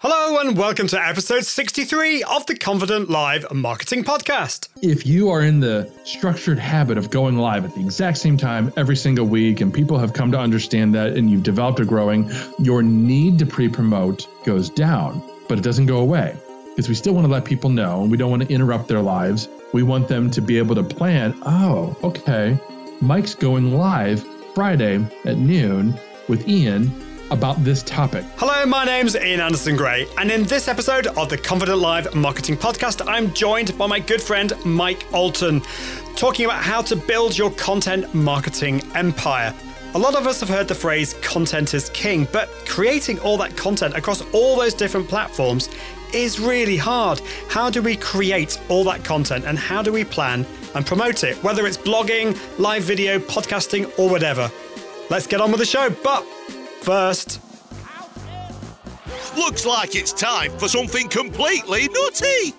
Hello and welcome to episode 63 of the Confident Live Marketing Podcast. If you are in the structured habit of going live at the exact same time every single week, and people have come to understand that and you've developed a growing, your need to pre promote goes down, but it doesn't go away because we still want to let people know and we don't want to interrupt their lives. We want them to be able to plan, oh, okay, Mike's going live Friday at noon with Ian about this topic. Hello, my name's Ian Anderson Gray, and in this episode of the Confident Live Marketing Podcast, I'm joined by my good friend Mike Allton, talking about how to build your content marketing empire. A lot of us have heard the phrase content is king, but creating all that content across all those different platforms is really hard. How do we create all that content and how do we plan and promote it, whether it's blogging, live video, podcasting, or whatever? Let's get on with the show. But first, Looks like it's time for something completely nutty.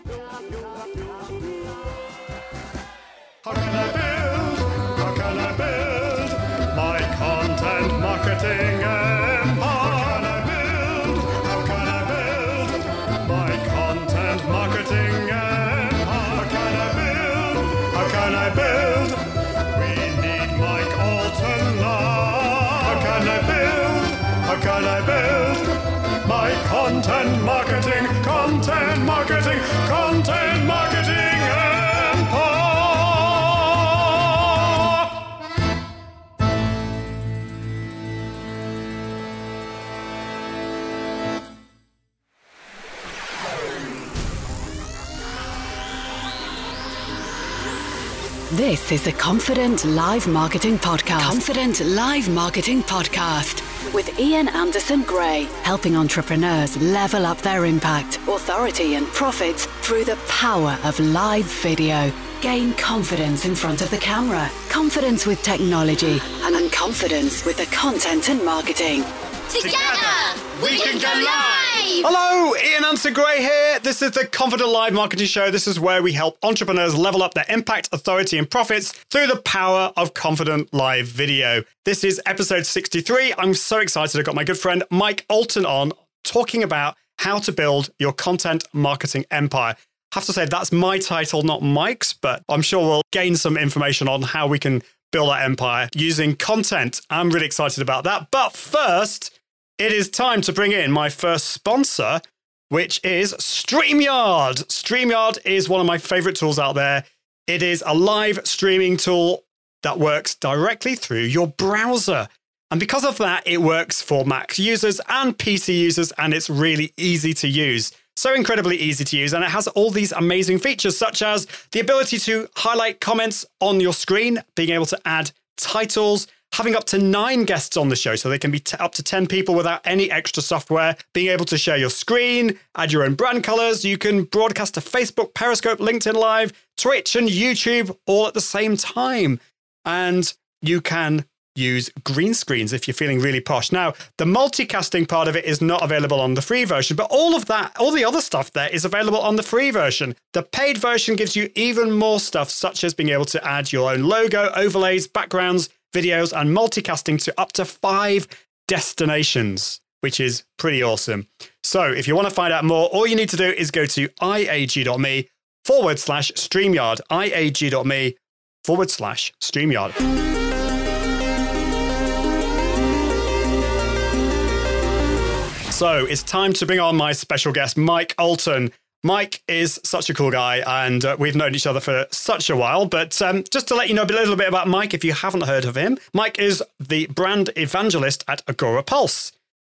This is the Confident Live Marketing Podcast. Confident Live Marketing Podcast with Ian Anderson Gray, helping entrepreneurs level up their impact, authority, and profits through the power of live video. Gain confidence in front of the camera, confidence with technology, and confidence with the content and marketing. Together, we can go live! Hello, Ian Anderson Gray here. This is the Confident Live Marketing Show. This is where we help entrepreneurs level up their impact, authority, and profits through the power of confident live video. This is episode 63. I'm so excited. I've got my good friend Mike Allton on talking about how to build your content marketing empire. have to say that's my title, not Mike's, but I'm sure we'll gain some information on how we can build that empire using content. I'm really excited about that. But first, it is time to bring in my first sponsor, which is StreamYard. StreamYard is one of my favorite tools out there. It is a live streaming tool that works directly through your browser. And because of that, it works for Mac users and PC users, and it's really easy to use. So incredibly easy to use. And it has all these amazing features, such as the ability to highlight comments on your screen, being able to add titles, having up to nine guests on the show so they can be t- up to 10 people without any extra software, being able to share your screen, add your own brand colors. You can broadcast to Facebook, Periscope, LinkedIn Live, Twitch, and YouTube all at the same time. And you can use green screens if you're feeling really posh. Now, the multicasting part of it is not available on the free version, but all of that, all the other stuff there is available on the free version. The paid version gives you even more stuff, such as being able to add your own logo, overlays, backgrounds, videos, and multicasting to up to five destinations, which is pretty awesome. So if you want to find out more, all you need to do is go to iag.me forward slash StreamYard, iag.me forward slash StreamYard. So it's time to bring on my special guest, Mike Allton. Mike is such a cool guy, and uh, we've known each other for such a while. But um, just to let you know a little bit about Mike, if you haven't heard of him, Mike is the brand evangelist at Agorapulse,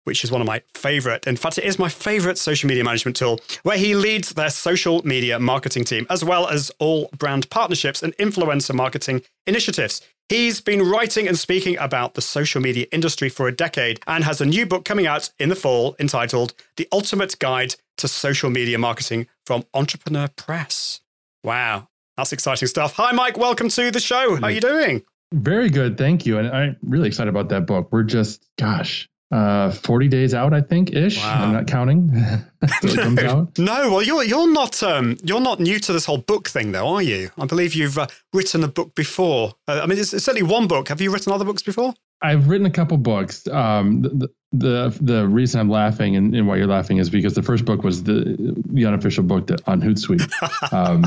which is one of my favorite. In fact, it is my favorite social media management tool, where he leads their social media marketing team, as well as all brand partnerships and influencer marketing initiatives. He's been writing and speaking about the social media industry for a decade and has a new book coming out in the fall entitled The Ultimate Guide to Social Media Marketing from Entrepreneur Press. Wow, that's exciting stuff. Hi, Mike. Welcome to the show. How are you doing? Very good. Thank you. And I'm really excited about that book. We're just, gosh, uh, 40 days out, I think, ish. Wow. I'm not counting. till it comes out. No, well, you're you're not um you're not new to this whole book thing, though, are you? I believe you've uh, written a book before. Uh, I mean, it's, it's only one book. Have you written other books before? I've written a couple books. Um, the, the the reason I'm laughing and, and, why you're laughing is because the first book was the the unofficial book that, on Hootsuite. Um,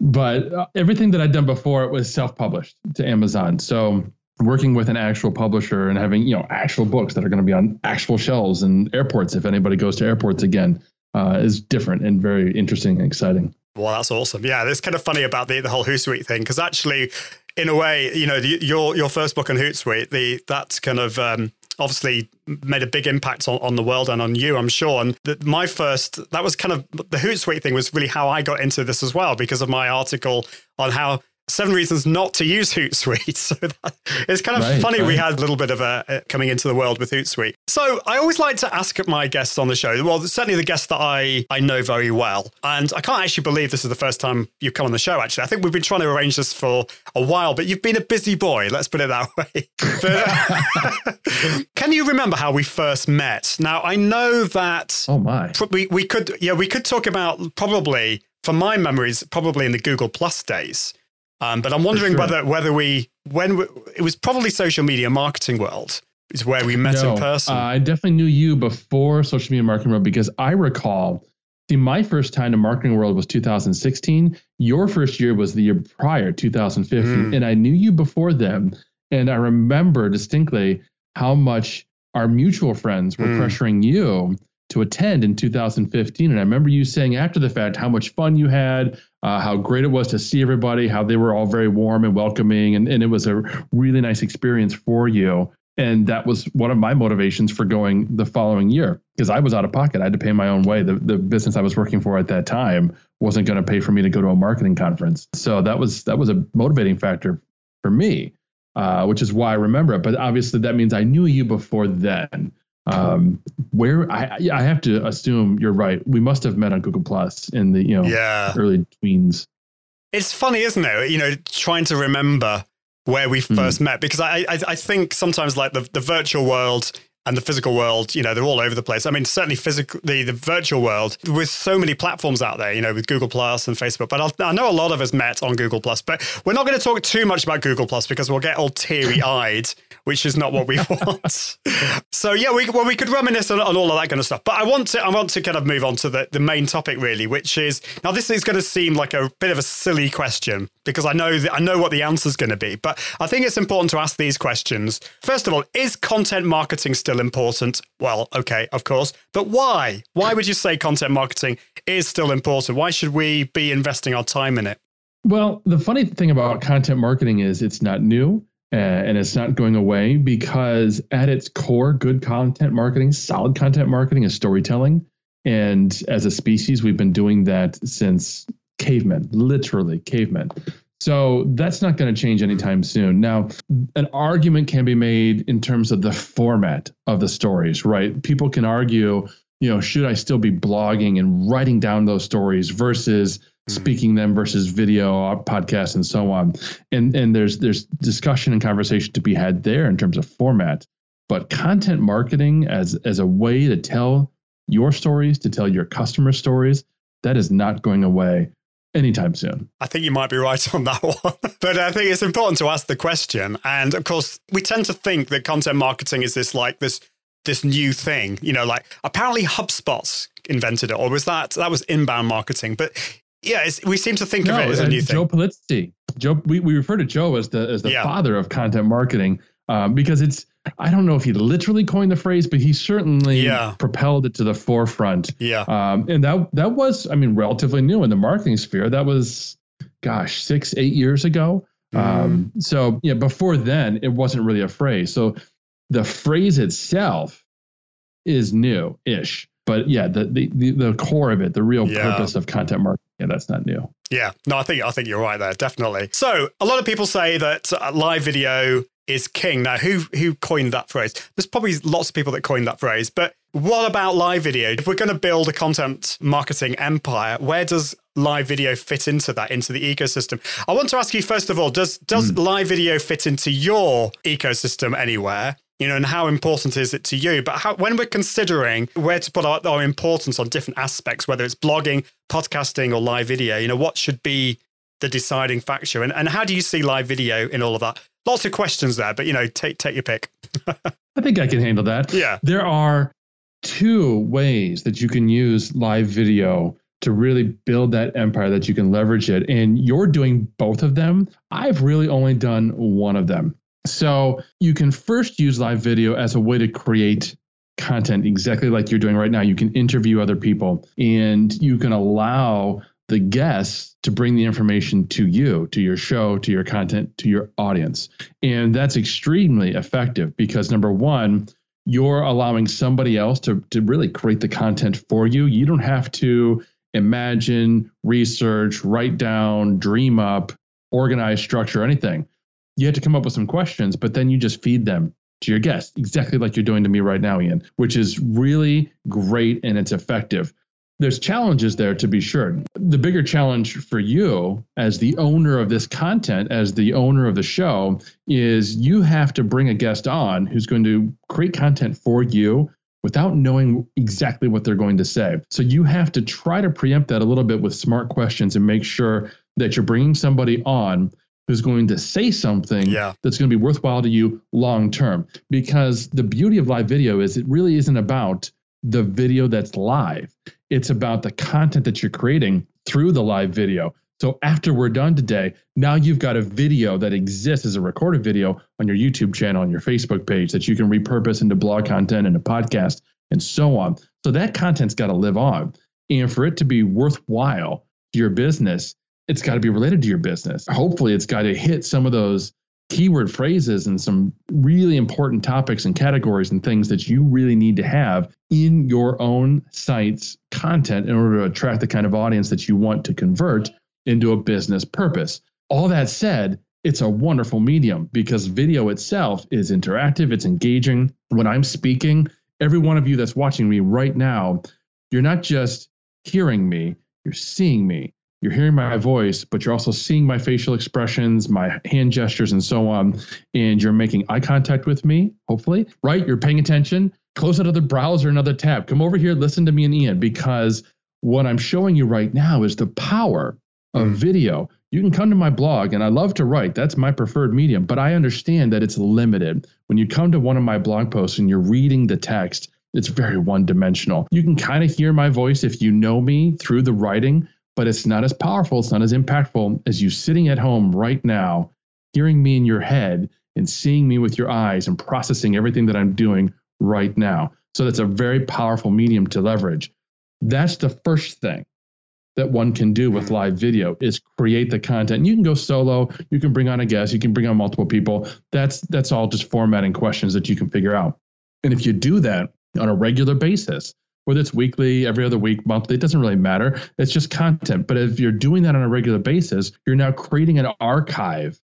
but uh, everything that I'd done before it was self published to Amazon. So working with an actual publisher and having you know actual books that are going to be on actual shelves in airports if anybody goes to airports again uh, is different and very interesting and exciting. Well, that's awesome. Yeah, it's kind of funny about the, the whole Hootsuite thing because actually, in a way, you know, the, your your first book on Hootsuite, the that's kind of um, obviously made a big impact on, on the world and on you, I'm sure. And the, my first, that was kind of the Hootsuite thing was really how I got into this as well because of my article on how seven reasons not to use Hootsuite. So that, it's kind of right, funny right. we had a little bit of a, a, coming into the world with Hootsuite. So I always like to ask my guests on the show. Well, certainly the guests that I I know very well, and I can't actually believe this is the first time you've come on the show. Actually, I think we've been trying to arrange this for a while, but you've been a busy boy. Let's put it that way. But, uh, can you remember how we first met? Now I know that. Oh my. We we could yeah we could talk about probably from my memories probably in the Google Plus days um, but I'm wondering sure. whether whether we when we, it was probably social media marketing world is where we met no, in person. Uh, I definitely knew you before social media marketing world because I recall. See, my first time to marketing world was 2016. Your first year was the year prior, 2015, mm. and I knew you before then. And I remember distinctly how much our mutual friends were mm. pressuring you to attend in 2015. And I remember you saying after the fact how much fun you had, uh, how great it was to see everybody, how they were all very warm and welcoming. And, and it was a really nice experience for you. And that was one of my motivations for going the following year because I was out of pocket. I had to pay my own way. The, the business I was working for at that time wasn't going to pay for me to go to a marketing conference. So that was that was a motivating factor for me, uh, which is why I remember it. But obviously, that means I knew you before then. Um, where I I have to assume you're right. We must have met on Google Plus in the you know yeah. early tweens. It's funny, isn't it? You know, trying to remember where we hmm. first mm. met because I, I I think sometimes like the the virtual world and the physical world, you know, they're all over the place. I mean, certainly physical, the, the virtual world with so many platforms out there, you know, with Google Plus and Facebook. But I'll, i know a lot of us met on Google Plus, but we're not going to talk too much about Google Plus because we'll get all teary eyed, which is not what we want. so yeah, we well we could reminisce on, on, all of that kind of stuff. But I want to I want to kind of move on to the, the main topic really, which is now this is going to seem like a bit of a silly question because I know that I know what the answer is going to be, but I think it's important to ask these questions. First of all, is content marketing still still important? Well, okay, of course. But why? Why would you say content marketing is still important? Why should we be investing our time in it? Well, the funny thing about content marketing is it's not new. Uh, and it's not going away because at its core, good content marketing, solid content marketing is storytelling. And as a species, we've been doing that since cavemen, literally cavemen. So that's not going to change anytime soon. Now, an argument can be made in terms of the format of the stories, right? People can argue, you know, should I still be blogging and writing down those stories versus mm-hmm. speaking them versus video, uh, podcasts, and so on. And and there's there's discussion and conversation to be had there in terms of format. But content marketing as as a way to tell your stories, to tell your customer stories, that is not going away anytime soon. I think you might be right on that one. but I think it's important to ask the question. And of course, we tend to think that content marketing is this like this this new thing, you know, like apparently HubSpot invented it, or was that that was inbound marketing? But yeah, we seem to think no, of it as a new thing. Joe. Joe, we, we refer to Joe as the as the yeah. father of content marketing um, because it's I don't know if he literally coined the phrase, but he certainly yeah. propelled it to the forefront. Yeah. Um, and that that was, I mean, relatively new in the marketing sphere. That was, gosh, six, eight years ago. Mm. Um, so yeah, before then, it wasn't really a phrase. So the phrase itself is new-ish. But yeah, the, the the, core of it, the real yeah. purpose of content marketing, yeah, that's not new. Yeah, no, I think I think you're right there, definitely. So a lot of people say that live video is king. Now, who who coined that phrase? There's probably lots of people that coined that phrase, but what about live video? If we're going to build a content marketing empire, where does live video fit into that, into the ecosystem? I want to ask you first of all, does does mm. live video fit into your ecosystem anywhere? You know, and how important is it to you? But how, when we're considering where to put our, our importance on different aspects, whether it's blogging, podcasting, or live video, you know, what should be the deciding factor? And, and how do you see live video in all of that? Lots of questions there, but you know, take take your pick. I think I can handle that. Yeah. There are two ways that you can use live video to really build that empire that you can leverage it. And you're doing both of them. I've really only done one of them. So you can first use live video as a way to create content exactly like you're doing right now. You can interview other people and you can allow the guests to bring the information to you, to your show, to your content, to your audience. And that's extremely effective because number one, you're allowing somebody else to, to really create the content for you. You don't have to imagine, research, write down, dream up, organize, structure, anything. You have to come up with some questions, but then you just feed them to your guests, exactly like you're doing to me right now, Ian, which is really great and it's effective. There's challenges there to be sure. The bigger challenge for you as the owner of this content, as the owner of the show, is you have to bring a guest on who's going to create content for you without knowing exactly what they're going to say. So you have to try to preempt that a little bit with smart questions and make sure that you're bringing somebody on who's going to say something Yeah. that's going to be worthwhile to you long term. Because the beauty of live video is it really isn't about the video that's live, it's about the content that you're creating through the live video. So after we're done today, now you've got a video that exists as a recorded video on your YouTube channel and your Facebook page that you can repurpose into blog content and a podcast and so on. So that content's got to live on. And for it to be worthwhile to your business, it's got to be related to your business. Hopefully, it's got to hit some of those keyword phrases and some really important topics and categories and things that you really need to have in your own site's content in order to attract the kind of audience that you want to convert into a business purpose. All that said, it's a wonderful medium because video itself is interactive, it's engaging. When I'm speaking, every one of you that's watching me right now, you're not just hearing me, you're seeing me. You're hearing my voice, but you're also seeing my facial expressions, my hand gestures, and so on. And you're making eye contact with me, hopefully, right? You're paying attention. Close another browser, another tab. Come over here, listen to me and Ian, because what I'm showing you right now is the power of hmm. video. You can come to my blog, and I love to write. That's my preferred medium, but I understand that it's limited. When you come to one of my blog posts and you're reading the text, it's very one dimensional. You can kind of hear my voice if you know me through the writing, but it's not as powerful, it's not as impactful as you sitting at home right now, hearing me in your head and seeing me with your eyes and processing everything that I'm doing right now. So that's a very powerful medium to leverage. That's the first thing that one can do with live video is create the content. You can go solo, you can bring on a guest, you can bring on multiple people. That's that's all just formatting questions that you can figure out. And if you do that on a regular basis, whether it's weekly, every other week, monthly, it doesn't really matter. It's just content. But if you're doing that on a regular basis, you're now creating an archive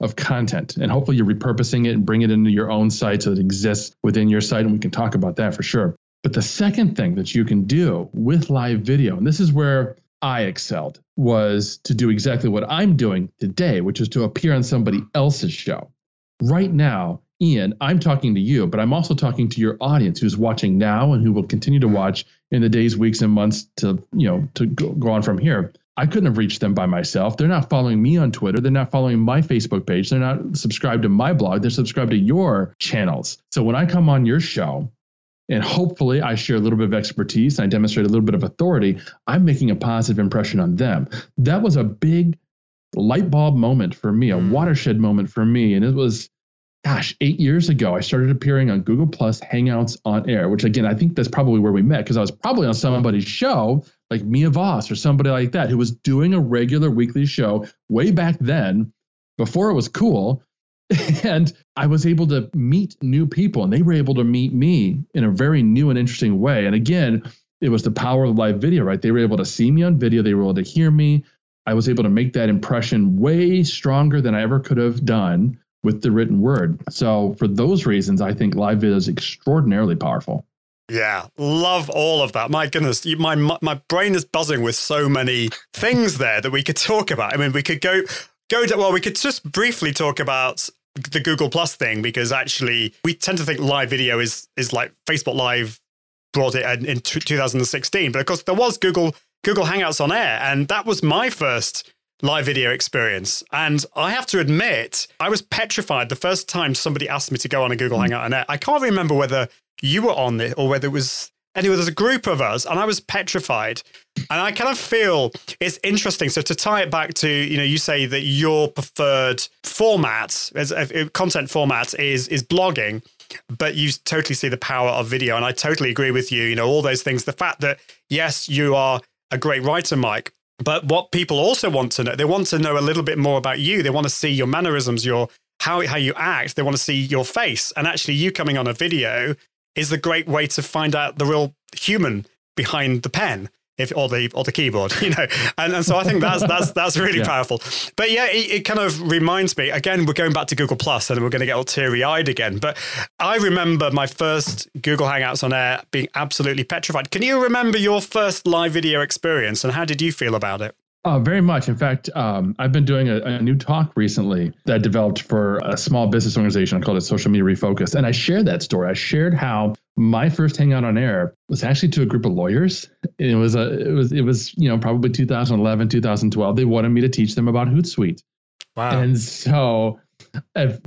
of content. And hopefully you're repurposing it and bring it into your own site so it exists within your site. And we can talk about that for sure. But the second thing that you can do with live video, and this is where I excelled, was to do exactly what I'm doing today, which is to appear on somebody else's show. Right now, Ian, I'm talking to you, but I'm also talking to your audience who's watching now and who will continue to watch in the days, weeks, and months to, you know, to go, go on from here. I couldn't have reached them by myself. They're not following me on Twitter. They're not following my Facebook page. They're not subscribed to my blog. They're subscribed to your channels. So when I come on your show, and hopefully I share a little bit of expertise and I demonstrate a little bit of authority, I'm making a positive impression on them. That was a big light bulb moment for me, a mm. watershed moment for me. And it was, gosh, eight years ago, I started appearing on Google Plus Hangouts on air, which again, I think that's probably where we met because I was probably on somebody's show like Mia Voss or somebody like that who was doing a regular weekly show way back then before it was cool. And I was able to meet new people and they were able to meet me in a very new and interesting way. And again, it was the power of live video, right? They were able to see me on video, they were able to hear me. I was able to make that impression way stronger than I ever could have done with the written word. So, for those reasons, I think live video is extraordinarily powerful. Yeah, love all of that. My goodness, you, my my brain is buzzing with so many things there that we could talk about. I mean, we could go go to well, we could just briefly talk about the Google Plus thing because actually we tend to think live video is is like Facebook Live brought it in, in t- 2016, but of course there was Google Google Hangouts on air, and that was my first live video experience. And I have to admit, I was petrified the first time somebody asked me to go on a Google Hmm. Hangout. And I can't remember whether you were on it or whether it was. Anyway, there's a group of us, and I was petrified. And I kind of feel it's interesting. So to tie it back to, you know, you say that your preferred format, as a, content format, is is blogging, but you totally see the power of video. And I totally agree with you. You know, all those things. The fact that yes, you are a great writer, Mike, but what people also want to know, they want to know a little bit more about you. They want to see your mannerisms, your how how you act. They want to see your face. And actually, you coming on a video is the great way to find out the real human behind the pen. If, or the or the keyboard, you know, and, and so I think that's that's that's really Yeah. powerful. But yeah, it, it kind of reminds me again. We're going back to Google Plus, and we're going to get all teary eyed again. But I remember my first Google Hangouts on air being absolutely petrified. Can you remember your first live video experience, and how did you feel about it? Uh, very much. In fact, um, I've been doing a, a new talk recently that I developed for a small business organization I called it Social Media Refocused. And I shared that story. I shared how my first hangout on air was actually to a group of lawyers. It was a it was it was, you know, probably 2011, 2012. They wanted me to teach them about Hootsuite. Wow. And so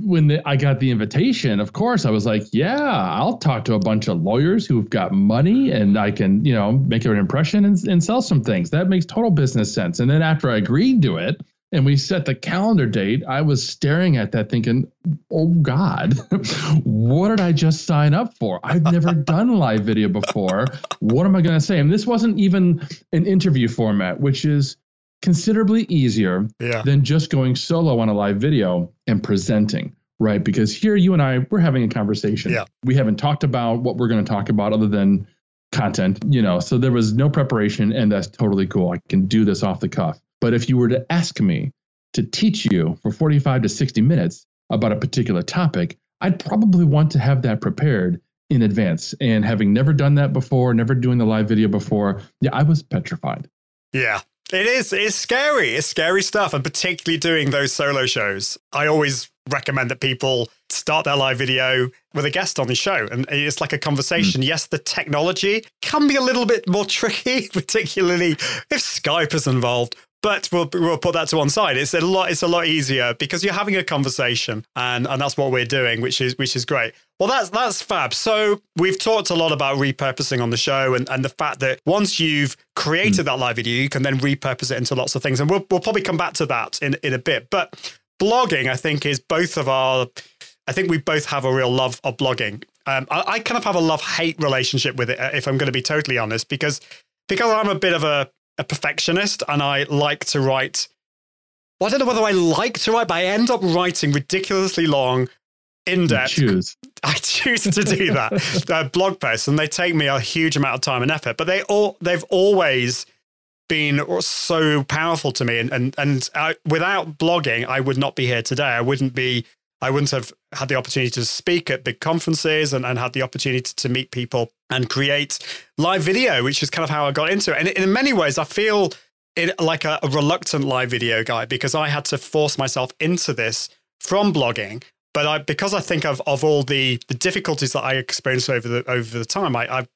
when the, I got the invitation, of course, I was like, yeah, I'll talk to a bunch of lawyers who've got money and I can, you know, make an impression and, and sell some things. That makes total business sense. And then after I agreed to it and we set the calendar date, I was staring at that thinking, oh God, what did I just sign up for? I've never done live video before. What am I going to say? And this wasn't even an interview format, which is considerably easier yeah. than just going solo on a live video and presenting, right? Because here you and I, we're having a conversation. Yeah. We haven't talked about what we're going to talk about other than content, you know, so there was no preparation and that's totally cool. I can do this off the cuff. But if you were to ask me to teach you for 45 to 60 minutes about a particular topic, I'd probably want to have that prepared in advance. And having never done that before, never doing the live video before, yeah, I was petrified. Yeah. It is. It's scary. It's scary stuff. And particularly doing those solo shows. I always recommend that people start their live video with a guest on the show. And it's like a conversation. Hmm. Yes, the technology can be a little bit more tricky, particularly if Skype is involved. But we'll, we'll put that to one side. It's a lot. It's a lot easier because you're having a conversation, and, and that's what we're doing, which is which is great. Well, that's that's fab. So we've talked a lot about repurposing on the show, and, and the fact that once you've created that live video, you can then repurpose it into lots of things, and we'll we'll probably come back to that in in a bit. But blogging, I think, is both of our. I think we both have a real love of blogging. Um, I, I kind of have a love hate relationship with it, uh, if I'm going to be totally honest, because because I'm a bit of a, a perfectionist and I like to write. Well, I don't know whether I like to write, but I end up writing ridiculously long, in depth choose. I choose to do that uh, blog posts, and they take me a huge amount of time and effort. But they all they've always been so powerful to me, and and and I, without blogging, I would not be here today. I wouldn't be. I wouldn't have had the opportunity to speak at big conferences and, and had the opportunity to, meet people and create live video, which is kind of how I got into it. And in many ways, I feel it like a, a reluctant live video guy because I had to force myself into this from blogging but I because I think of of all the the difficulties that I experienced over the over the time, I I,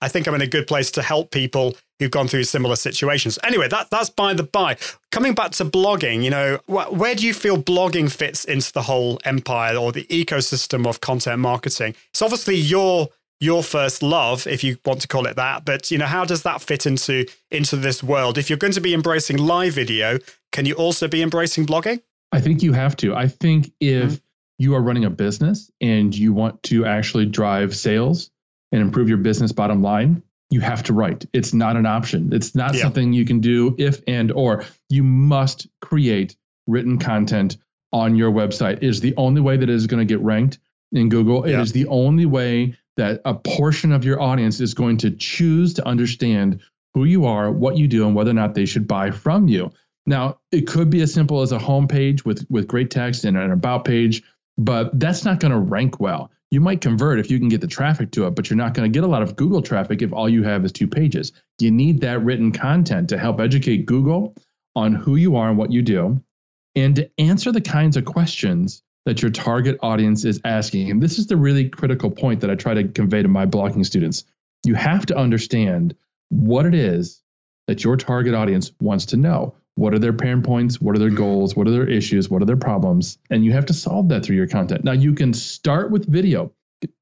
I think I'm in a good place to help people who've gone through similar situations. Anyway, that that's by the by. Coming back to blogging, you know, wh- where do you feel blogging fits into the whole empire or the ecosystem of content marketing? It's obviously your your first love, if you want to call it that. But you know, how does that fit into into this world? If you're going to be embracing live video, can you also be embracing blogging? I think you have to. I think if mm-hmm. you are running a business and you want to actually drive sales and improve your business bottom line, you have to write. It's not an option. It's not Yeah. something you can do if and or. You must create written content on your website. It is the only way that it is going to get ranked in Google. It Yeah. is the only way that a portion of your audience is going to choose to understand who you are, what you do, and whether or not they should buy from you. Now, it could be as simple as a homepage with with great text and an about page, but that's not going to rank well. You might convert if you can get the traffic to it, but you're not going to get a lot of Google traffic if all you have is two pages. You need that written content to help educate Google on who you are and what you do, and to answer the kinds of questions that your target audience is asking. And this is the really critical point that I try to convey to my blogging students. You have to understand what it is that your target audience wants to know. What are their pain points, what are their goals, what are their issues, what are their problems, and you have to solve that through your content. Now you can start with video.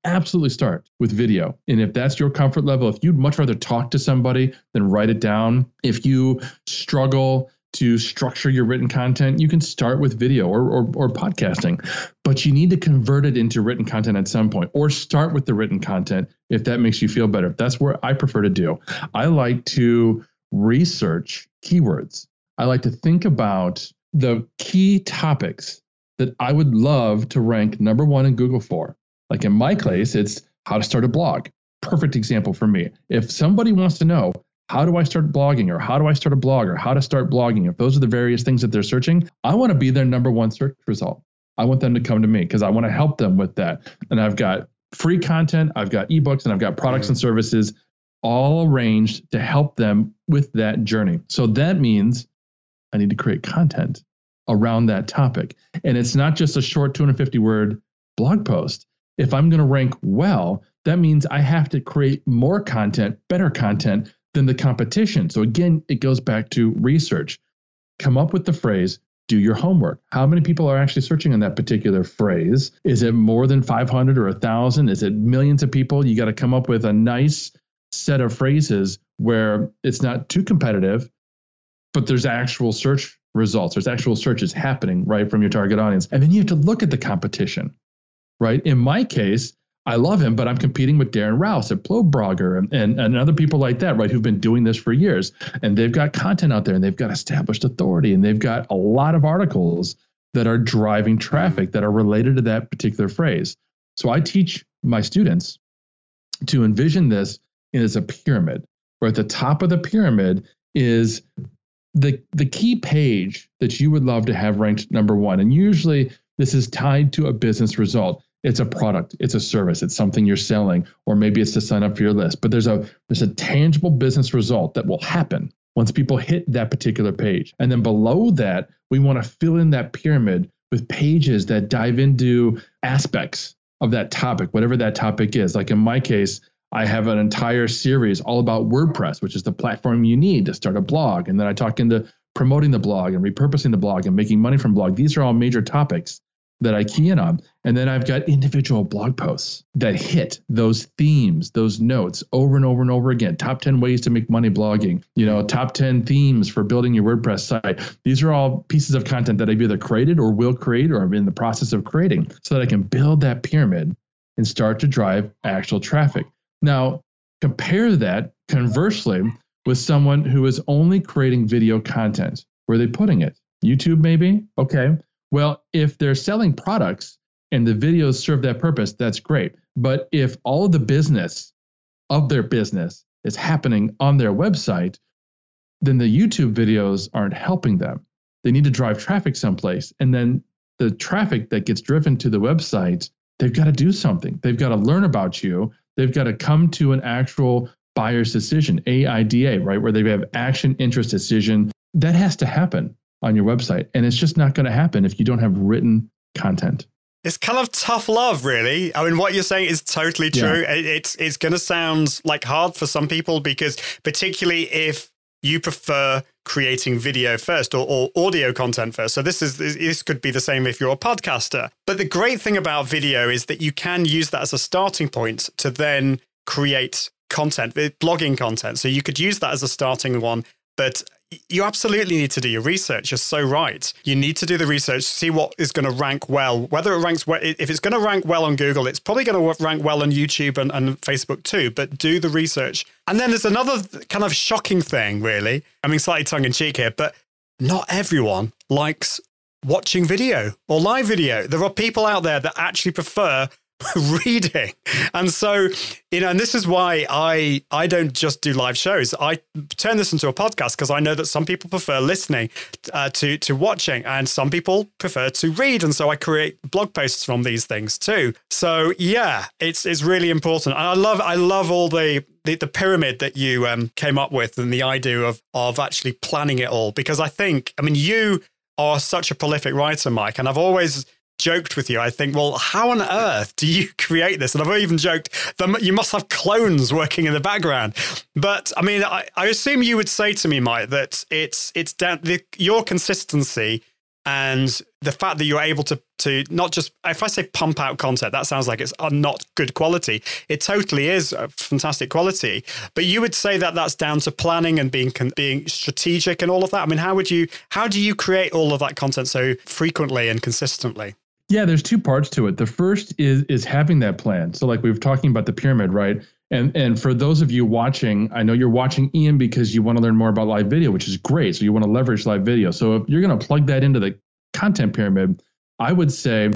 Absolutely start with video. And if that's your comfort level, if you'd much rather talk to somebody than write it down, if you struggle to structure your written content, you can start with video or, or, or, podcasting, but you need to convert it into written content at some point or start with the written content if that makes you feel better. That's where I prefer to do. I like to research keywords. I like to think about the key topics that I would love to rank number one in Google for. Like in my case, it's how to start a blog. Perfect example for me. If somebody wants to know how do I start blogging or how do I start a blog or how to start blogging, if those are the various things that they're searching, I want to be their number one search result. I want them to come to me because I want to help them with that. And I've got free content, I've got ebooks, and I've got products and mm. services all arranged to help them with that journey. So that means I need to create content around that topic. And it's not just a short 250 word blog post. If I'm going to rank well, that means I have to create more content, better content than the competition. So again, it goes back to research. Come up with the phrase, do your homework. How many people are actually searching on that particular phrase? Is it more than 500 or 1,000? Is it millions of people? You got to come up with a nice set of phrases where it's not too competitive, but there's actual search results. There's actual searches happening right from your target audience. And then you have to look at the competition, right? In my case, I love him, but I'm competing with Darren Rowse at ProBlogger and, and, and other people like that, right, who've been doing this for years. And they've got content out there and they've got established authority and they've got a lot of articles that are driving traffic that are related to that particular phrase. So I teach my students to envision this as a pyramid, where at the top of the pyramid is the the key page that you would love to have ranked number one. And usually this is tied to a business result it's a product it's a service it's something you're selling or maybe it's to sign up for your list but there's a there's a tangible business result that will happen once people hit that particular page and then below that we want to fill in that pyramid with pages that dive into aspects of that topic whatever that topic is like in my case I have an entire series all about WordPress, which is the platform you need to start a blog. And then I talk into promoting the blog and repurposing the blog and making money from blog. These are all major topics that I key in on. And then I've got individual blog posts that hit those themes, those notes over and over and over again. Top 10 ways to make money blogging, you know, top 10 themes for building your WordPress site. These are all pieces of content that I've either created or will create or I'm in the process of creating so that I can build that pyramid and start to drive actual traffic. Now, compare that conversely with someone who is only creating video content. Where are they putting it? YouTube, maybe? Okay. Well, if they're selling products and the videos serve that purpose, that's great. But if all of the business of their business is happening on their website, then the YouTube videos aren't helping them. They need to drive traffic someplace. And then the traffic that gets driven to the website, they've got to do something. They've got to learn about you. They've got to come to an actual buyer's decision, AIDA, right? Where they have action, interest, decision. That has to happen on your website. And it's just not going to happen if you don't have written content. It's kind of tough love, really. I mean, what you're saying is totally true. Yeah. It's it's going to sound like hard for some people because, particularly if you prefer creating video first or, or, audio content first. So this is this could be the same if you're a podcaster. But the great thing about video is that you can use that as a starting point to then create content, eh, blogging content. So you could use that as a starting one. But you absolutely need to do your research. You're so right. You need to do the research, see what is going to rank well. Whether it ranks well, if it's going to rank well on Google, it's probably going to rank well on YouTube and, and Facebook too. But do the research. And then there's another kind of shocking thing, really. I mean, slightly tongue in cheek here, but not everyone likes watching video or live video. There are people out there that actually prefer reading. And so, you know, and this is why I I don't just do live shows. I turn this into a podcast because I know that some people prefer listening uh, to to watching, and some people prefer to read. And so I create blog posts from these things too. So yeah, it's it's really important. And I love I love all the the, the pyramid that you um, came up with and the idea of of actually planning it all because I think I mean you are such a prolific writer, Mike, and I've always joked with you. I think, well, how on earth do you create this? And I've even joked that you must have clones working in the background. But I mean, I, I assume you would say to me, Mike, that it's it's down the, your consistency and the fact that you're able to to not just if I say pump out content, that sounds like it's not good quality. It totally is fantastic quality, but you would say that that's down to planning and being being strategic and all of that. I mean, how would you how do you create all of that content so frequently and consistently? Yeah, there's two parts to it. The first is is having that plan. So like we were talking about the pyramid, right? And and for those of you watching, I know you're watching Ian because you want to learn more about live video, which is great. So you want to leverage live video. So if you're going to plug that into the content pyramid, I would say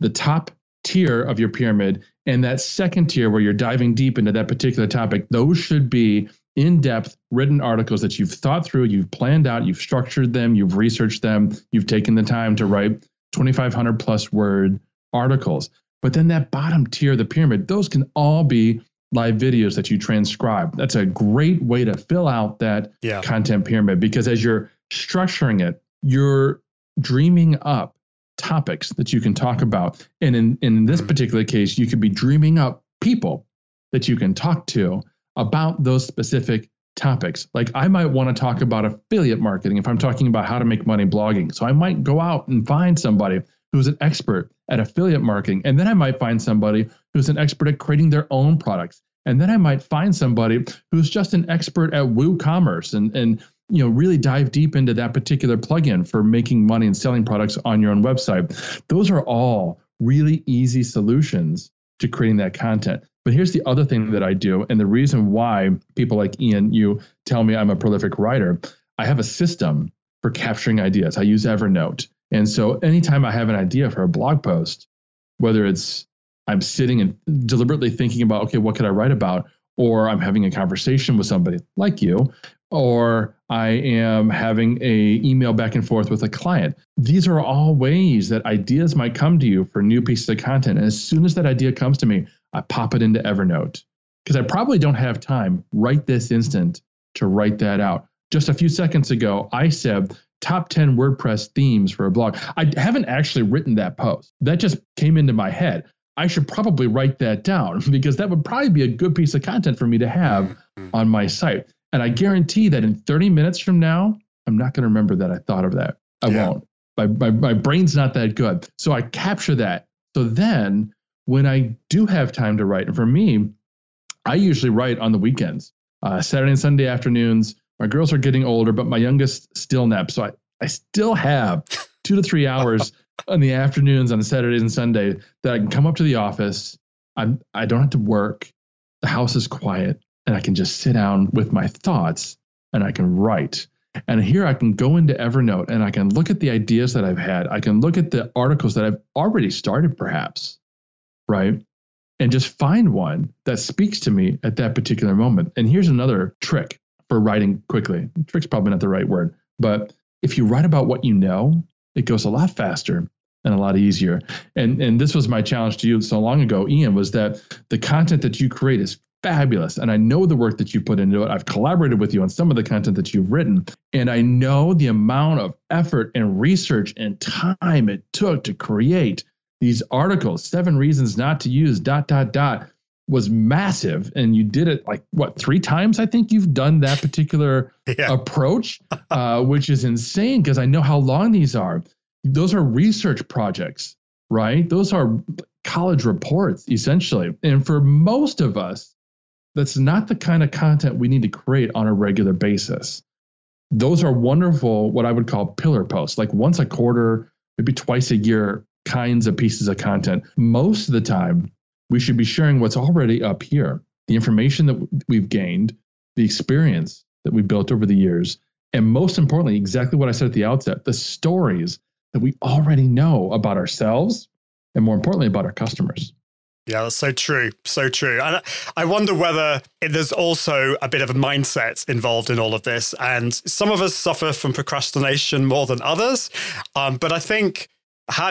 the top tier of your pyramid and that second tier where you're diving deep into that particular topic, those should be in-depth written articles that you've thought through, you've planned out, you've structured them, you've researched them, you've taken the time to write 2500 plus word articles. But then that bottom tier of the pyramid, those can all be live videos that you transcribe. That's a great way to fill out that yeah. content pyramid because as you're structuring it, you're dreaming up topics that you can talk about. And in, in this mm-hmm. particular case, you could be dreaming up people that you can talk to about those specific topics. Like I might want to talk about affiliate marketing if I'm talking about how to make money blogging. So I might go out and find somebody who's an expert at affiliate marketing. And then I might find somebody who's an expert at creating their own products. And then I might find somebody who's just an expert at WooCommerce and, and you know really dive deep into that particular plugin for making money and selling products on your own website. Those are all really easy solutions to creating that content. But here's the other thing that I do, and the reason why people like Ian, you tell me I'm a prolific writer. I have a system for capturing ideas. I use Evernote. And so anytime I have an idea for a blog post, whether it's I'm sitting and deliberately thinking about, okay, what could I write about? Or I'm having a conversation with somebody like you, or I am having a email back and forth with a client. These are all ways that ideas might come to you for new pieces of content. And as soon as that idea comes to me, I pop it into Evernote because I probably don't have time right this instant to write that out. Just a few seconds ago, I said top 10 WordPress themes for a blog. I haven't actually written that post. That just came into my head. I should probably write that down because that would probably be a good piece of content for me to have mm-hmm. on my site. And I guarantee that in 30 minutes from now, I'm not going to remember that I thought of that. I yeah. won't. My, my, my brain's not that good. So I capture that. So then when I do have time to write, and for me, I usually write on the weekends, uh, Saturday and Sunday afternoons. My girls are getting older, but my youngest still naps. So I, I still have two to three hours in the afternoons on Saturdays and Sunday that I can come up to the office. I'm, I don't have to work. The house is quiet and I can just sit down with my thoughts and I can write. And here I can go into Evernote and I can look at the ideas that I've had. I can look at the articles that I've already started, perhaps, right? And just find one that speaks to me at that particular moment. And here's another trick for writing quickly. Trick's probably not the right word, but if you write about what you know, it goes a lot faster and a lot easier. And and this was my challenge to you so long ago, Ian, was that the content that you create is fabulous. And I know the work that you put into it. I've collaborated with you on some of the content that you've written. And I know the amount of effort and research and time it took to create these articles, seven reasons not to use dot, dot, dot was massive. And you did it like what, three times? I think you've done that particular yeah. approach, uh, which is insane because I know how long these are. Those are research projects, right? Those are college reports essentially. And for most of us, that's not the kind of content we need to create on a regular basis. Those are wonderful, what I would call pillar posts, like once a quarter, maybe twice a year kinds of pieces of content. Most of the time, we should be sharing what's already up here the information that we've gained, the experience that we built over the years, and most importantly, exactly what I said at the outset the stories that we already know about ourselves and more importantly, about our customers. Yeah, that's so true. So true. And I wonder whether there's also a bit of a mindset involved in all of this. And some of us suffer from procrastination more than others. Um, but I think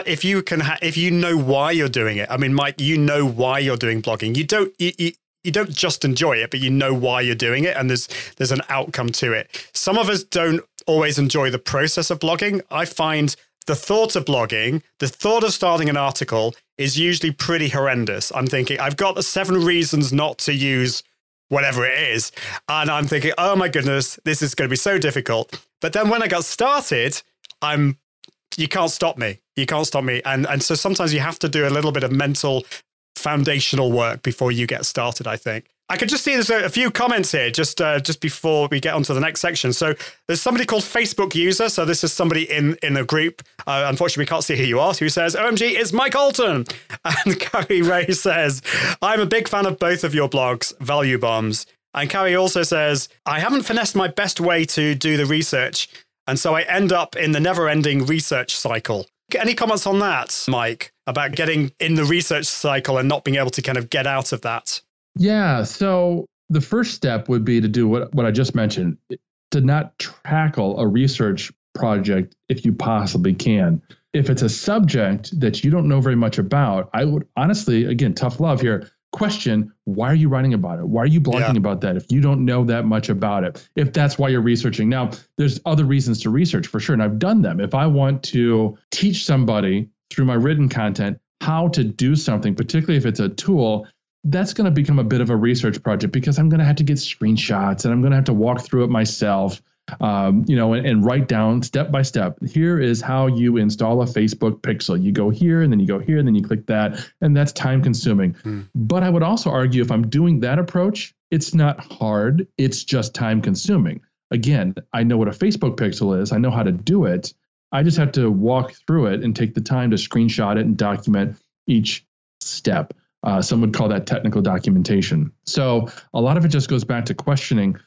if you can, if you know why you're doing it, I mean, Mike, you know why you're doing blogging. You don't, you, you, you don't just enjoy it, but you know why you're doing it, and there's there's an outcome to it. Some of us don't always enjoy the process of blogging. I find the thought of blogging, the thought of starting an article is usually pretty horrendous. I'm thinking, I've got seven reasons not to use whatever it is. And I'm thinking, oh my goodness, this is going to be so difficult. But then when I got started, I'm you can't stop me. You can't stop me. And and so sometimes you have to do a little bit of mental foundational work before you get started, I think. I could just see there's a, a few comments here just uh, just before we get onto the next section. So there's somebody called Facebook user. So this is somebody in in a group. Uh, unfortunately, we can't see who you are. Who says, "OMG, it's Mike Allton." And Carrie Ray says, "I'm a big fan of both of your blogs, Value Bombs." And Carrie also says, "I haven't finessed my best way to do the research, and so I end up in the never-ending research cycle." Any comments on that, Mike, about getting in the research cycle and not being able to kind of get out of that? Yeah. So the first step would be to do what, what I just mentioned to not tackle a research project if you possibly can. If it's a subject that you don't know very much about, I would honestly, again, tough love here, question why are you writing about it? Why are you blogging yeah. about that if you don't know that much about it? If that's why you're researching. Now, there's other reasons to research for sure, and I've done them. If I want to teach somebody through my written content how to do something, particularly if it's a tool that's going to become a bit of a research project because I'm going to have to get screenshots and I'm going to have to walk through it myself, um, you know, and, and, write down step by step. Here is how you install a Facebook pixel. You go here and then you go here and then you click that, and that's time consuming. Hmm. But I would also argue if I'm doing that approach, it's not hard, it's just time consuming. Again, I know what a Facebook pixel is, I know how to do it. I just have to walk through it and take the time to screenshot it and document each step. Uh, some would call that technical documentation. So a lot of it just goes back to questioning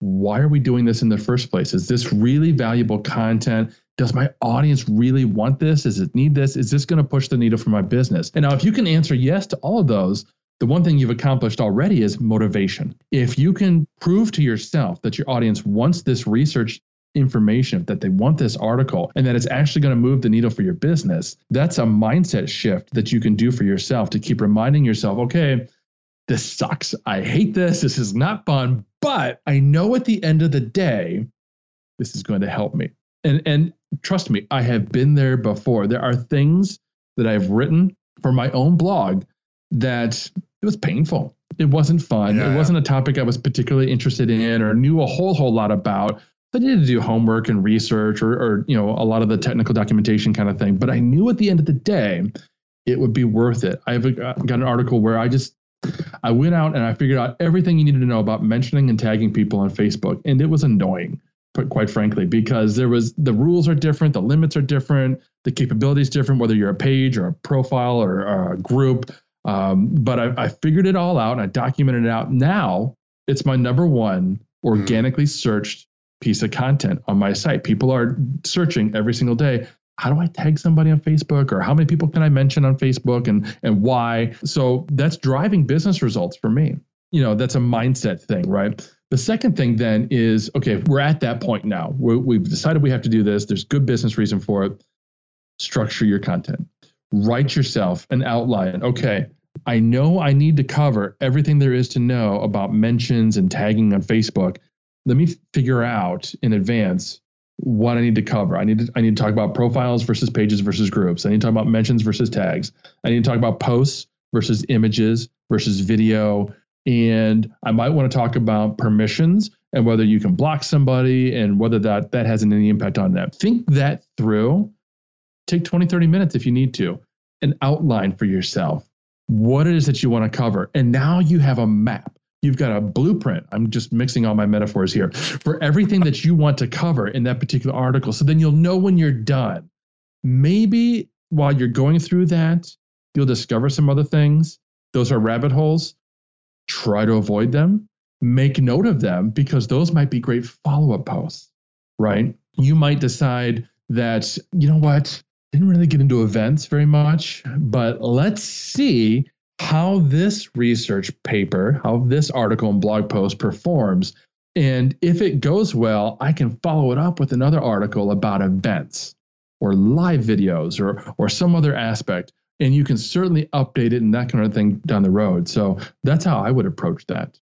why are we doing this in the first place? Is this really valuable content? Does my audience really want this? Does it need this? Is this going to push the needle for my business? And now, if you can answer yes to all of those, the one thing you've accomplished already is motivation. If you can prove to yourself that your audience wants this research information that they want this article and that it's actually going to move the needle for your business that's a mindset shift that you can do for yourself to keep reminding yourself okay this sucks. I hate this. This is not fun but i know at the end of the day this is going to help me. And and trust me i have been there before. There are things that i've written for my own blog that it was painful. It wasn't fun. Yeah, it wasn't a topic i was particularly interested in or knew a whole whole lot about. I needed to do homework and research or, or, you know, a lot of the technical documentation kind of thing. But I knew at the end of the day, it would be worth it. I've uh, got an article where I just, I went out and I figured out everything you needed to know about mentioning and tagging people on Facebook. And it was annoying, but quite frankly, because there was, the rules are different, the limits are different, the capabilities different, whether you're a page or a profile or, or a group. Um, but I, I figured it all out and I documented it out. Now it's my number one hmm. organically searched piece of content on my site. People are searching every single day. How do I tag somebody on Facebook or how many people can I mention on Facebook and and why? So that's driving business results for me. You know, that's a mindset thing, right? The second thing then is okay, we're at that point now. we have decided we have to do this. There's good business reason for it. Structure your content. Write yourself an outline. Okay, I know I need to cover everything there is to know about mentions and tagging on Facebook let me figure out in advance what I need to cover. I need to I need to talk about profiles versus pages versus groups. I need to talk about mentions versus tags. I need to talk about posts versus images versus video. And I might want to talk about permissions and whether you can block somebody and whether that that has any impact on that. Think that through. Take 20, 30 minutes if you need to. and outline for yourself. What it is that you want to cover. And now you have a map You've got a blueprint. I'm just mixing all my metaphors here for everything that you want to cover in that particular article. So then you'll know when you're done. Maybe while you're going through that, you'll discover some other things. Those are rabbit holes. Try to avoid them. Make note of them because those might be great follow up posts, right? You might decide that, you know what, didn't really get into events very much, but let's see how this research paper, how this article and blog post performs. And if it goes well, I can follow it up with another article about events or live videos or, or some other aspect. And you can certainly update it and that kind of thing down the road. So that's how I would approach that.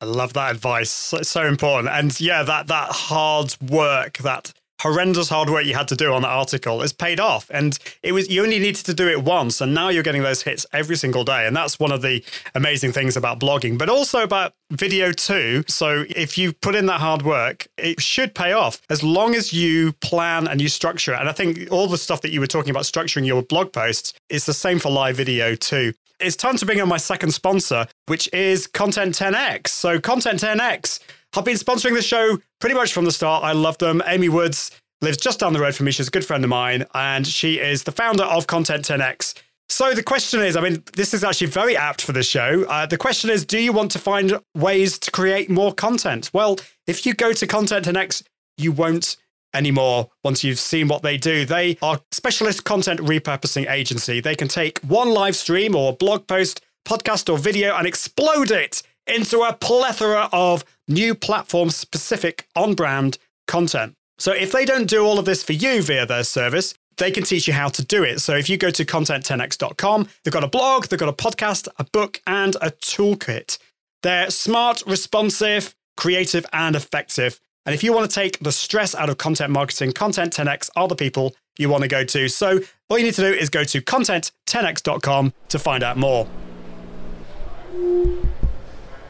I love that advice. It's so important. And yeah, that that hard work, that horrendous hard work you had to do on that article has paid off. And it was you only needed to do it once, and now you're getting those hits every single day. And that's one of the amazing things about blogging, but also about video too. So if you put in that hard work, it should pay off as long as you plan and you structure it. And I think all the stuff that you were talking about structuring your blog posts is the same for live video too. It's time to bring on my second sponsor, which is Content 10X. So Content 10X have been sponsoring the show pretty much from the start. I love them. Amy Woods lives just down the road from me. She's a good friend of mine, and she is the founder of Content 10X. So the question is, I mean, this is actually very apt for the show. Uh, the question is, do you want to find ways to create more content? Well, if you go to Content 10X, you won't anymore once you've seen what they do. They are specialist content repurposing agency. They can take one live stream or blog post, podcast or video and explode it into a plethora of new platform specific on brand content. So if they don't do all of this for you via their service, they can teach you how to do it. So if you go to content10x.com, they've got a blog, they've got a podcast, a book, and a toolkit. They're smart, responsive, creative, and effective. And if you want to take the stress out of content marketing, Content 10x are the people you want to go to. So all you need to do is go to content10x.com to find out more.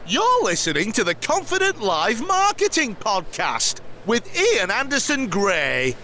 You're listening to the Confident Live Marketing Podcast with Ian Anderson Gray.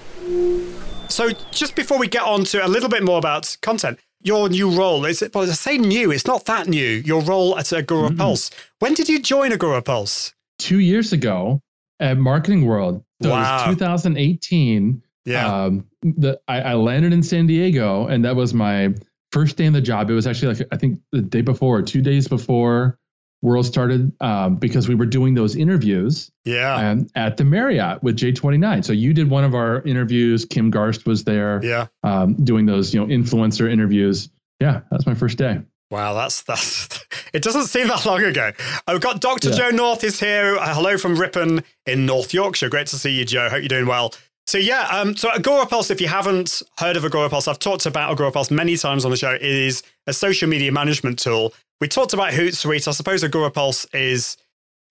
So, just before we get on to a little bit more about content, your new role is it? Well, I say new. It's not that new. Your role at Agora mm-hmm. Pulse. When did you join Agorapulse? Two years ago at Marketing World. So wow. it was 2018. Yeah. Um, the, I, I landed in San Diego, and that was my first day in the job. It was actually like I think the day before, two days before World started um, because we were doing those interviews. Yeah. Um, at the Marriott with J29. So you did one of our interviews. Kim Garst was there. Yeah. Um, doing those, you know, influencer interviews. Yeah, that's my first day. Wow, that's that's. It doesn't seem that long ago. I've got Dr. Yeah. Joe North is here. Uh, hello from Ripon in North Yorkshire. Great to see you, Joe. Hope you're doing well. So yeah, um, so Agorapulse, if you haven't heard of Agorapulse, I've talked about Agorapulse many times on the show. It is a social media management tool. We talked about Hootsuite. I suppose Agorapulse is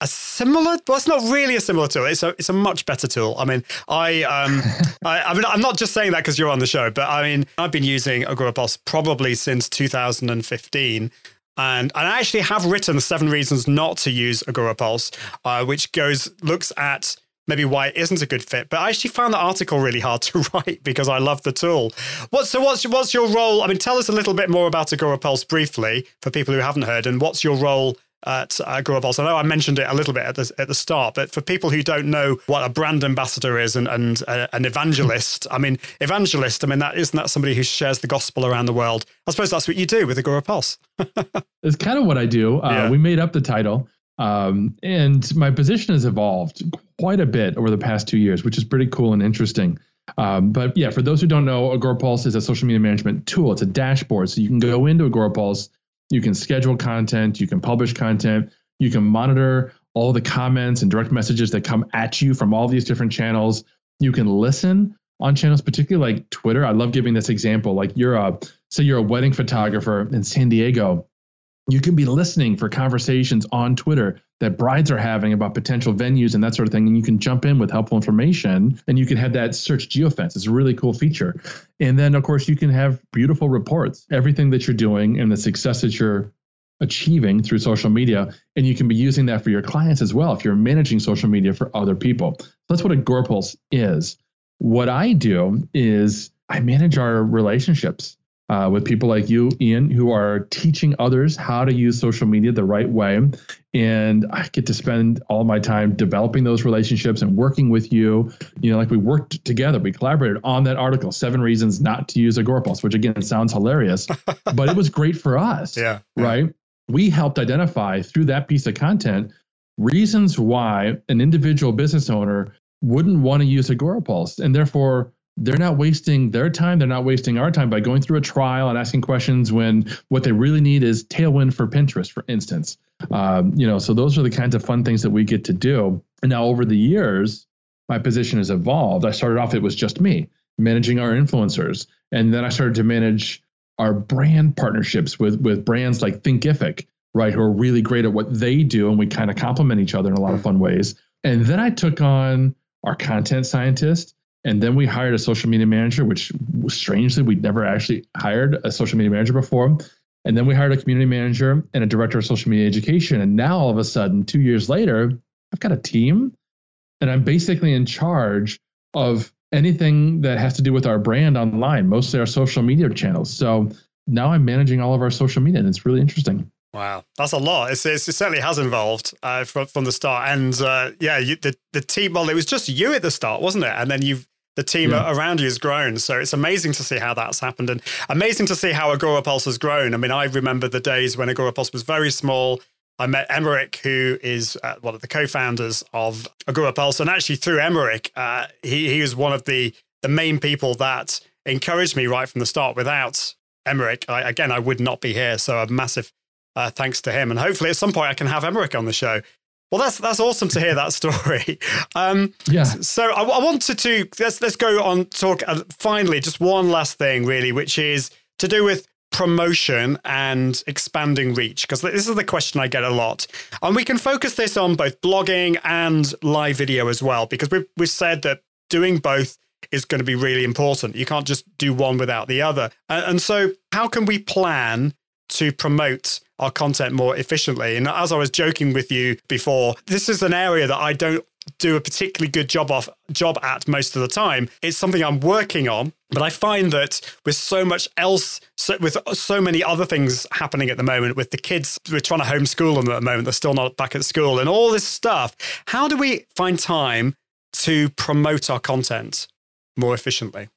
a similar well it's not really a similar tool it's a it's a much better tool i mean i um I, I, mean i'm not just saying that because you're on the show but i mean i've been using agorapulse probably since 2015 and, and I actually have written seven reasons not to use Agorapulse, uh, which goes looks at maybe why it isn't a good fit. But I actually found the article really hard to write because I love the tool. What so what's what's your role? I mean, tell us a little bit more about Agorapulse briefly for people who haven't heard, and what's your role at Pulse? I know I mentioned it a little bit at the at the start, but for people who don't know what a brand ambassador is and and uh, an evangelist, I mean, evangelist. I mean, that isn't that somebody who shares the gospel around the world? I suppose that's what you do with Agorapulse. it's kind of what I do. Uh, yeah. We made up the title. Um, and my position has evolved quite a bit over the past two years, which is pretty cool and interesting. Um, but yeah, for those who don't know, Agorapulse is a social media management tool. It's a dashboard. So you can go into Agorapulse, you can schedule content, you can publish content, you can monitor all the comments and direct messages that come at you from all these different channels. You can listen on channels, particularly like Twitter. I love giving this example. Like you're a, say you're a wedding photographer in San Diego you can be listening for conversations on Twitter that brides are having about potential venues and that sort of thing. And you can jump in with helpful information and you can have that search geofence. It's a really cool feature. And then, of course, you can have beautiful reports, everything that you're doing and the success that you're achieving through social media. And you can be using that for your clients as well if you're managing social media for other people. That's what Agorapulse is. What I do is I manage our relationships uh, with people like you, Ian, who are teaching others how to use social media the right way. And I get to spend all my time developing those relationships and working with you. You know, like we worked together, we collaborated on that article, Seven Reasons Not to Use Pulse, which again sounds hilarious, but it was great for us. Yeah. Right. We helped identify through that piece of content reasons why an individual business owner wouldn't want to use Agorapulse. And therefore, they're not wasting their time. They're not wasting our time by going through a trial and asking questions when what they really need is tailwind for Pinterest, for instance. Um, you know, so those are the kinds of fun things that we get to do. And now over the years, my position has evolved. I started off, it was just me managing our influencers. And then I started to manage our brand partnerships with, with brands like Thinkific, right, who are really great at what they do. And we kind of complement each other in a lot of fun ways. And then I took on our content scientist And then we hired a social media manager, which strangely, we'd never actually hired a social media manager before. And then we hired a community manager and a director of social media education. And now all of a sudden, two years later, I've got a team and I'm basically in charge of anything that has to do with our brand online, mostly our social media channels. So now I'm managing all of our social media, and it's really interesting. Wow, that's a lot. It's, it's, it certainly has evolved uh, from, from the start. And uh, yeah, you, the the team. Well, it was just you at the start, wasn't it? And then you've the team yeah. around you has grown. So it's amazing to see how that's happened, and amazing to see how Agorapulse has grown. I mean, I remember the days when Agorapulse was very small. I met Emeric, who is uh, one of the co-founders of Agorapulse, and actually through Emeric, uh, he he was one of the the main people that encouraged me right from the start. Without Emeric, I, again, I would not be here. So a massive uh, thanks to him, and hopefully at some point I can have Emeric on the show. Well, that's that's awesome to hear that story. Um, yeah. So I, I, wanted to let's let's go on talk uh, finally just one last thing really, which is to do with promotion and expanding reach? Because this is the question I get a lot. And we can focus this on both blogging and live video as well, because we've, we've said that doing both is going to be really important. You can't just do one without the other. And, and so, how can we plan to promote our content more efficiently? And as I was joking with you before, this is an area that I don't do a particularly good job of job at most of the time. It's something I'm working on, but I find that with so much else, so, with so many other things happening at the moment, with the kids, we're trying to homeschool them at the moment. They're still not back at school, and all this stuff. How do we find time to promote our content more efficiently?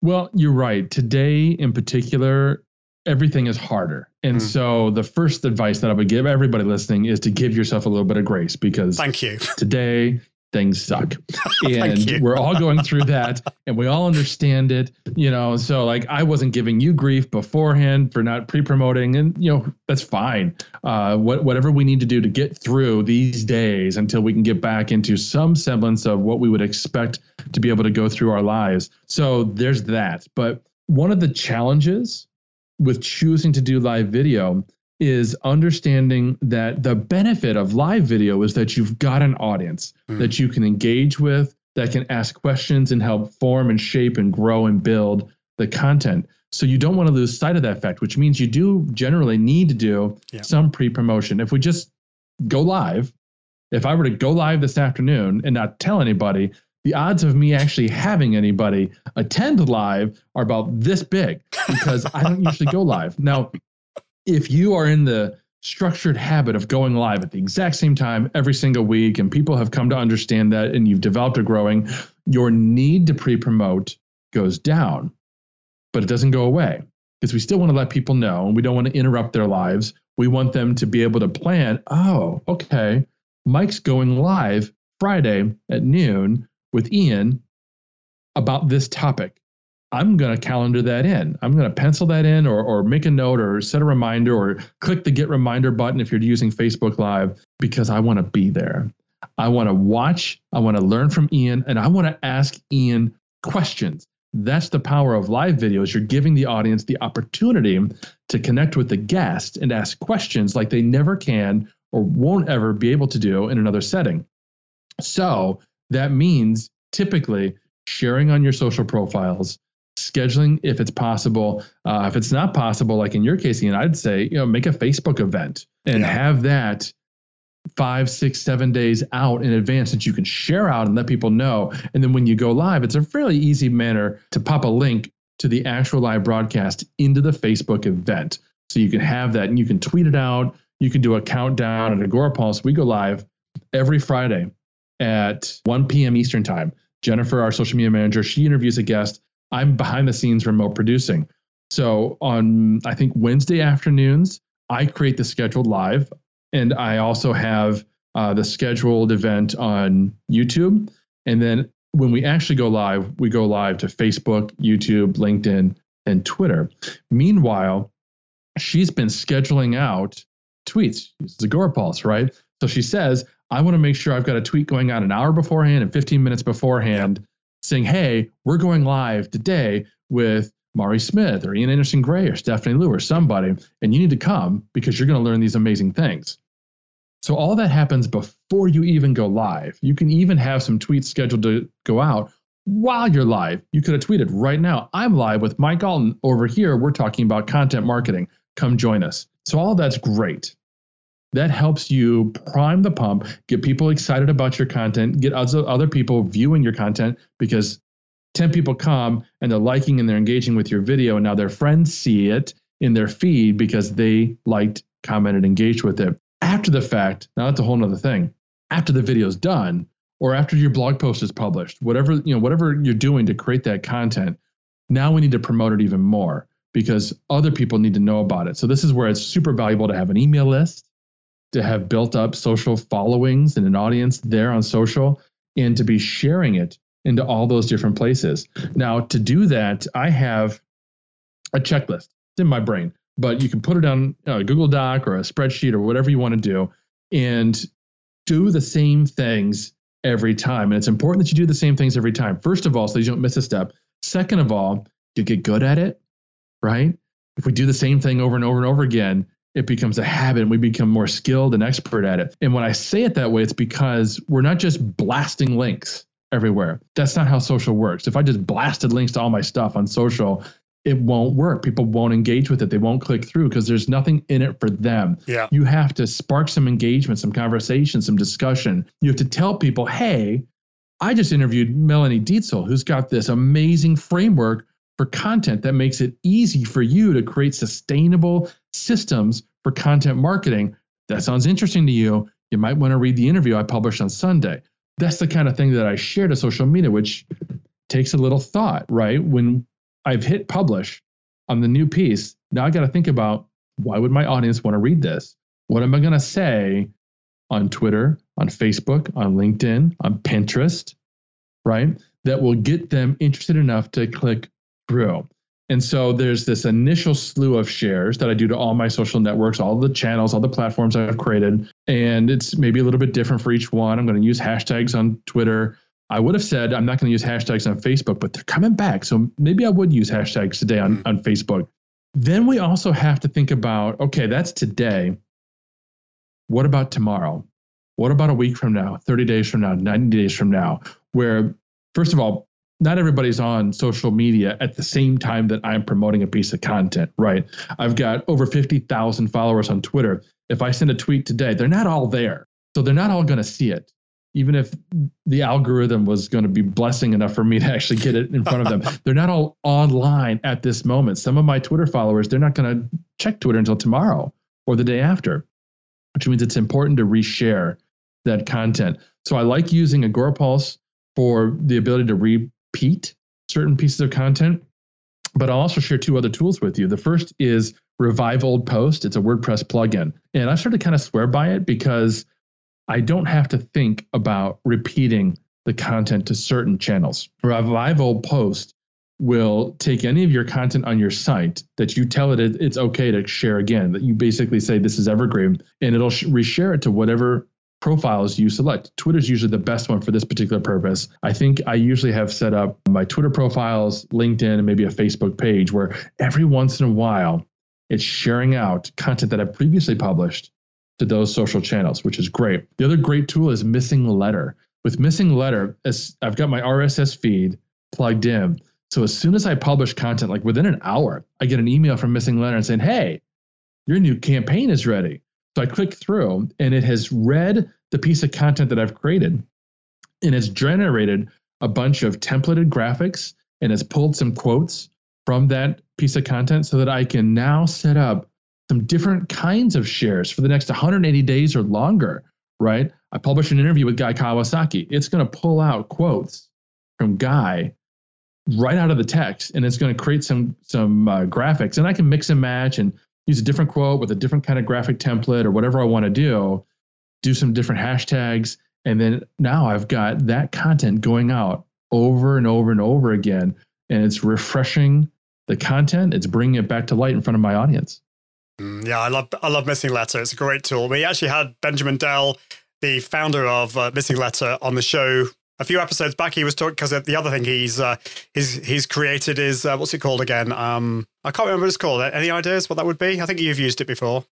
Well, you're right. Today, in particular, everything is harder. And mm. so the first advice that I would give everybody listening is to give yourself a little bit of grace because thank you. Today things suck. and we're all going through that and we all understand it, you know. So like I wasn't giving you grief beforehand for not pre-promoting and you know, that's fine. Uh what whatever we need to do to get through these days until we can get back into some semblance of what we would expect to be able to go through our lives. So there's that. But one of the challenges with choosing to do live video is understanding that the benefit of live video is that you've got an audience mm. that you can engage with, that can ask questions and help form and shape and grow and build the content. So you don't want to lose sight of that fact, which means you do generally need to do yeah. some pre-promotion. If we just go live, if I were to go live this afternoon and not tell anybody, the odds of me actually having anybody attend live are about this big because I don't usually go live. Now, if you are in the structured habit of going live at the exact same time every single week and people have come to understand that and you've developed a growing, your need to pre promote goes down, but it doesn't go away because we still want to let people know and we don't want to interrupt their lives. We want them to be able to plan, oh, okay, Mike's going live Friday at noon with Ian about this topic. I'm going to calendar that in. I'm going to pencil that in or, or make a note or set a reminder or click the get reminder button if you're using Facebook Live because I want to be there. I want to watch, I want to learn from Ian, and I want to ask Ian questions. That's the power of live videos. You're giving the audience the opportunity to connect with the guest and ask questions like they never can or won't ever be able to do in another setting. So that means typically sharing on your social profiles, scheduling if it's possible. Uh, if it's not possible, like in your case, Ian, I'd say you know make a Facebook event and yeah. have that five, six, seven days out in advance that you can share out and let people know. And then when you go live, it's a fairly easy manner to pop a link to the actual live broadcast into the Facebook event. So you can have that and you can tweet it out. You can do a countdown at Agorapulse. We go live every Friday at 1 p.m. Eastern Time. Jennifer, our social media manager, she interviews a guest. I'm behind the scenes remote producing. So on, I think, Wednesday afternoons, I create the scheduled live. And I also have uh, the scheduled event on YouTube. And then when we actually go live, we go live to Facebook, YouTube, LinkedIn, and Twitter. Meanwhile, she's been scheduling out tweets. It's Agorapulse, right? So she says, I want to make sure I've got a tweet going out an hour beforehand and 15 minutes beforehand saying, hey, we're going live today with Mari Smith or Ian Anderson Gray or Stephanie Liu or somebody, and you need to come because you're going to learn these amazing things. So all that happens before you even go live. You can even have some tweets scheduled to go out while you're live. You could have tweeted right now, I'm live with Mike Allton. Over here, we're talking about content marketing. Come join us. So, all that's great. That helps you prime the pump, get people excited about your content, get other, other people viewing your content because 10 people come and they're liking and they're engaging with your video. And now their friends see it in their feed because they liked, commented, engaged with it. After the fact, now that's a whole nother thing. After the video's done, or after your blog post is published, whatever, you know, whatever you're doing to create that content, now we need to promote it even more because other people need to know about it. So this is where it's super valuable to have an email list, to have built up social followings and an audience there on social, and to be sharing it into all those different places. Now, to do that, I have a checklist. It's in my brain, but you can put it on a Google Doc or a spreadsheet or whatever you want to do and do the same things every time. And it's important that you do the same things every time. First of all, so you don't miss a step. Second of all, you get good at it, right? If we do the same thing over and over and over again, it becomes a habit and we become more skilled and expert at it. And when I say it that way, it's because we're not just blasting links everywhere. That's not how social works. If I just blasted links to all my stuff on social, it won't work. People won't engage with it. They won't click through because there's nothing in it for them. Yeah. You have to spark some engagement, some conversation, some discussion. You have to tell people, hey, I just interviewed Melanie Deziel, who's got this amazing framework for content that makes it easy for you to create sustainable systems for content marketing. That sounds interesting to you. You might want to read the interview I published on Sunday. That's the kind of thing that I share to social media, which takes a little thought, right? When I've hit publish on the new piece, now I got to think about why would my audience want to read this? What am I going to say on Twitter, on Facebook, on LinkedIn, on Pinterest, right? That will get them interested enough to click through. And so there's this initial slew of shares that I do to all my social networks, all the channels, all the platforms I've created. And it's maybe a little bit different for each one. I'm going to use hashtags on Twitter. I would have said I'm not going to use hashtags on Facebook, but they're coming back. So maybe I would use hashtags today on, mm. on Facebook. Then we also have to think about okay, that's today. What about tomorrow? What about a week from now, 30 days from now, 90 days from now? Where, first of all, not everybody's on social media at the same time that I'm promoting a piece of content, right? I've got over 50,000 followers on Twitter. If I send a tweet today, they're not all there. So they're not all going to see it. Even if the algorithm was going to be blessing enough for me to actually get it in front of them, they're not all online at this moment. Some of my Twitter followers, they're not going to check Twitter until tomorrow or the day after, which means it's important to reshare that content. So I like using Agorapulse for the ability to re repeat certain pieces of content. But I'll also share two other tools with you. The first is Revive Old Post. It's a WordPress plugin. And I started to kind of swear by it because I don't have to think about repeating the content to certain channels. Revive Old Post will take any of your content on your site that you tell it it's okay to share again, that you basically say this is evergreen, and it'll reshare it to whatever profiles you select. Twitter is usually the best one for this particular purpose. I think I usually have set up my Twitter profiles, LinkedIn, and maybe a Facebook page where every once in a while it's sharing out content that I've previously published to those social channels, which is great. The other great tool is Missinglettr. With Missinglettr, as I've got my RSS feed plugged in. So as soon as I publish content, like within an hour, I get an email from Missinglettr and saying, "Hey, your new campaign is ready." So I click through and it has read the piece of content that I've created and it's generated a bunch of templated graphics and has pulled some quotes from that piece of content so that I can now set up some different kinds of shares for the next 180 days or longer, right? I publish an interview with Guy Kawasaki. It's going to pull out quotes from Guy right out of the text and it's going to create some some uh, graphics and I can mix and match and use a different quote with a different kind of graphic template or whatever I want to do, do some different hashtags. And then now I've got that content going out over and over and over again. And it's refreshing the content, it's bringing it back to light in front of my audience. Mm, yeah, I love I love Missinglettr. It's a great tool. We actually had Benjamin Dell, the founder of uh, Missinglettr, on the show a few episodes back, he was talking because the other thing he's uh, he's he's created is uh, what's it called again? Um, I can't remember what it's called. Any ideas what that would be? I think you've used it before.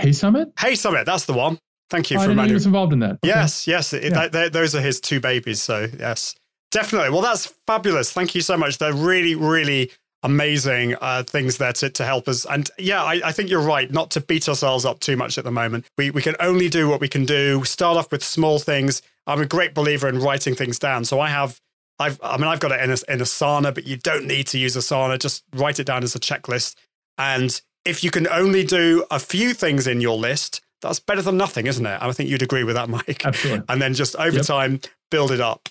HeySummit. Hey Summit. That's the one. Thank you oh, for know he was involved in that. Okay. Yes, yes. It, yeah. that, those are his two babies. So yes, Definitely. Well, that's fabulous. Thank you so much. They're really, really amazing uh, things there to, to help us. And yeah, I, I, think you're right, not to beat ourselves up too much at the moment. We, we can only do what we can do, start off with small things. I'm a great believer in writing things down. So I have, I've, I mean, I've got it in, a, in Asana, but you don't need to use Asana. Just write it down as a checklist. And if you can only do a few things in your list, that's better than nothing, isn't it? I think you'd agree with that, Mike. Absolutely. And then just over yep. time, build it up.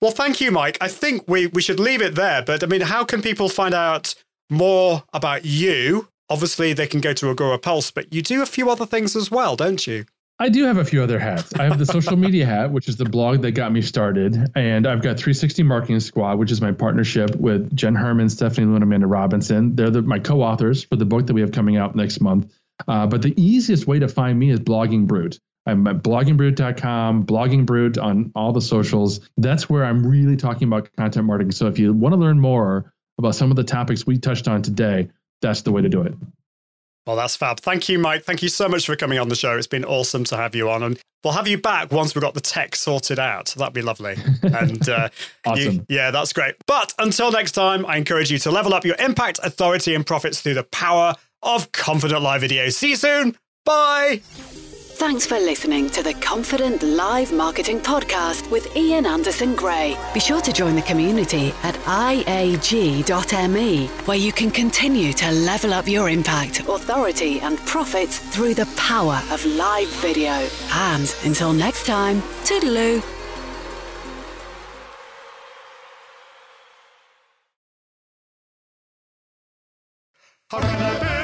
Well, thank you, Mike. I think we, we should leave it there. But I mean, how can people find out more about you? Obviously, they can go to Agorapulse, but you do a few other things as well, don't you? I do have a few other hats. I have the social media hat, which is the blog that got me started. And I've got 360 Marketing Squad, which is my partnership with Jen Herman, Stephanie Liu, Amanda Robinson. They're the, my co authors for the book that we have coming out next month. Uh, but the easiest way to find me is Blogging Brute. I'm at bloggingbrute.com, blogging brute on all the socials. That's where I'm really talking about content marketing. So if you want to learn more about some of the topics we touched on today, that's the way to do it. Well, that's fab. Thank you, Mike. Thank you so much for coming on the show. It's been awesome to have you on. And we'll have you back once we've got the tech sorted out. That'd be lovely. And uh, awesome. You, yeah, that's great. But until next time, I encourage you to level up your impact, authority, and profits through the power of confident live video. See you soon. Bye. Thanks for listening to the Confident Live Marketing Podcast with Ian Anderson Gray. Be sure to join the community at iag.me, where you can continue to level up your impact, authority, and profits through the power of live video. And until next time, toodaloo. Be?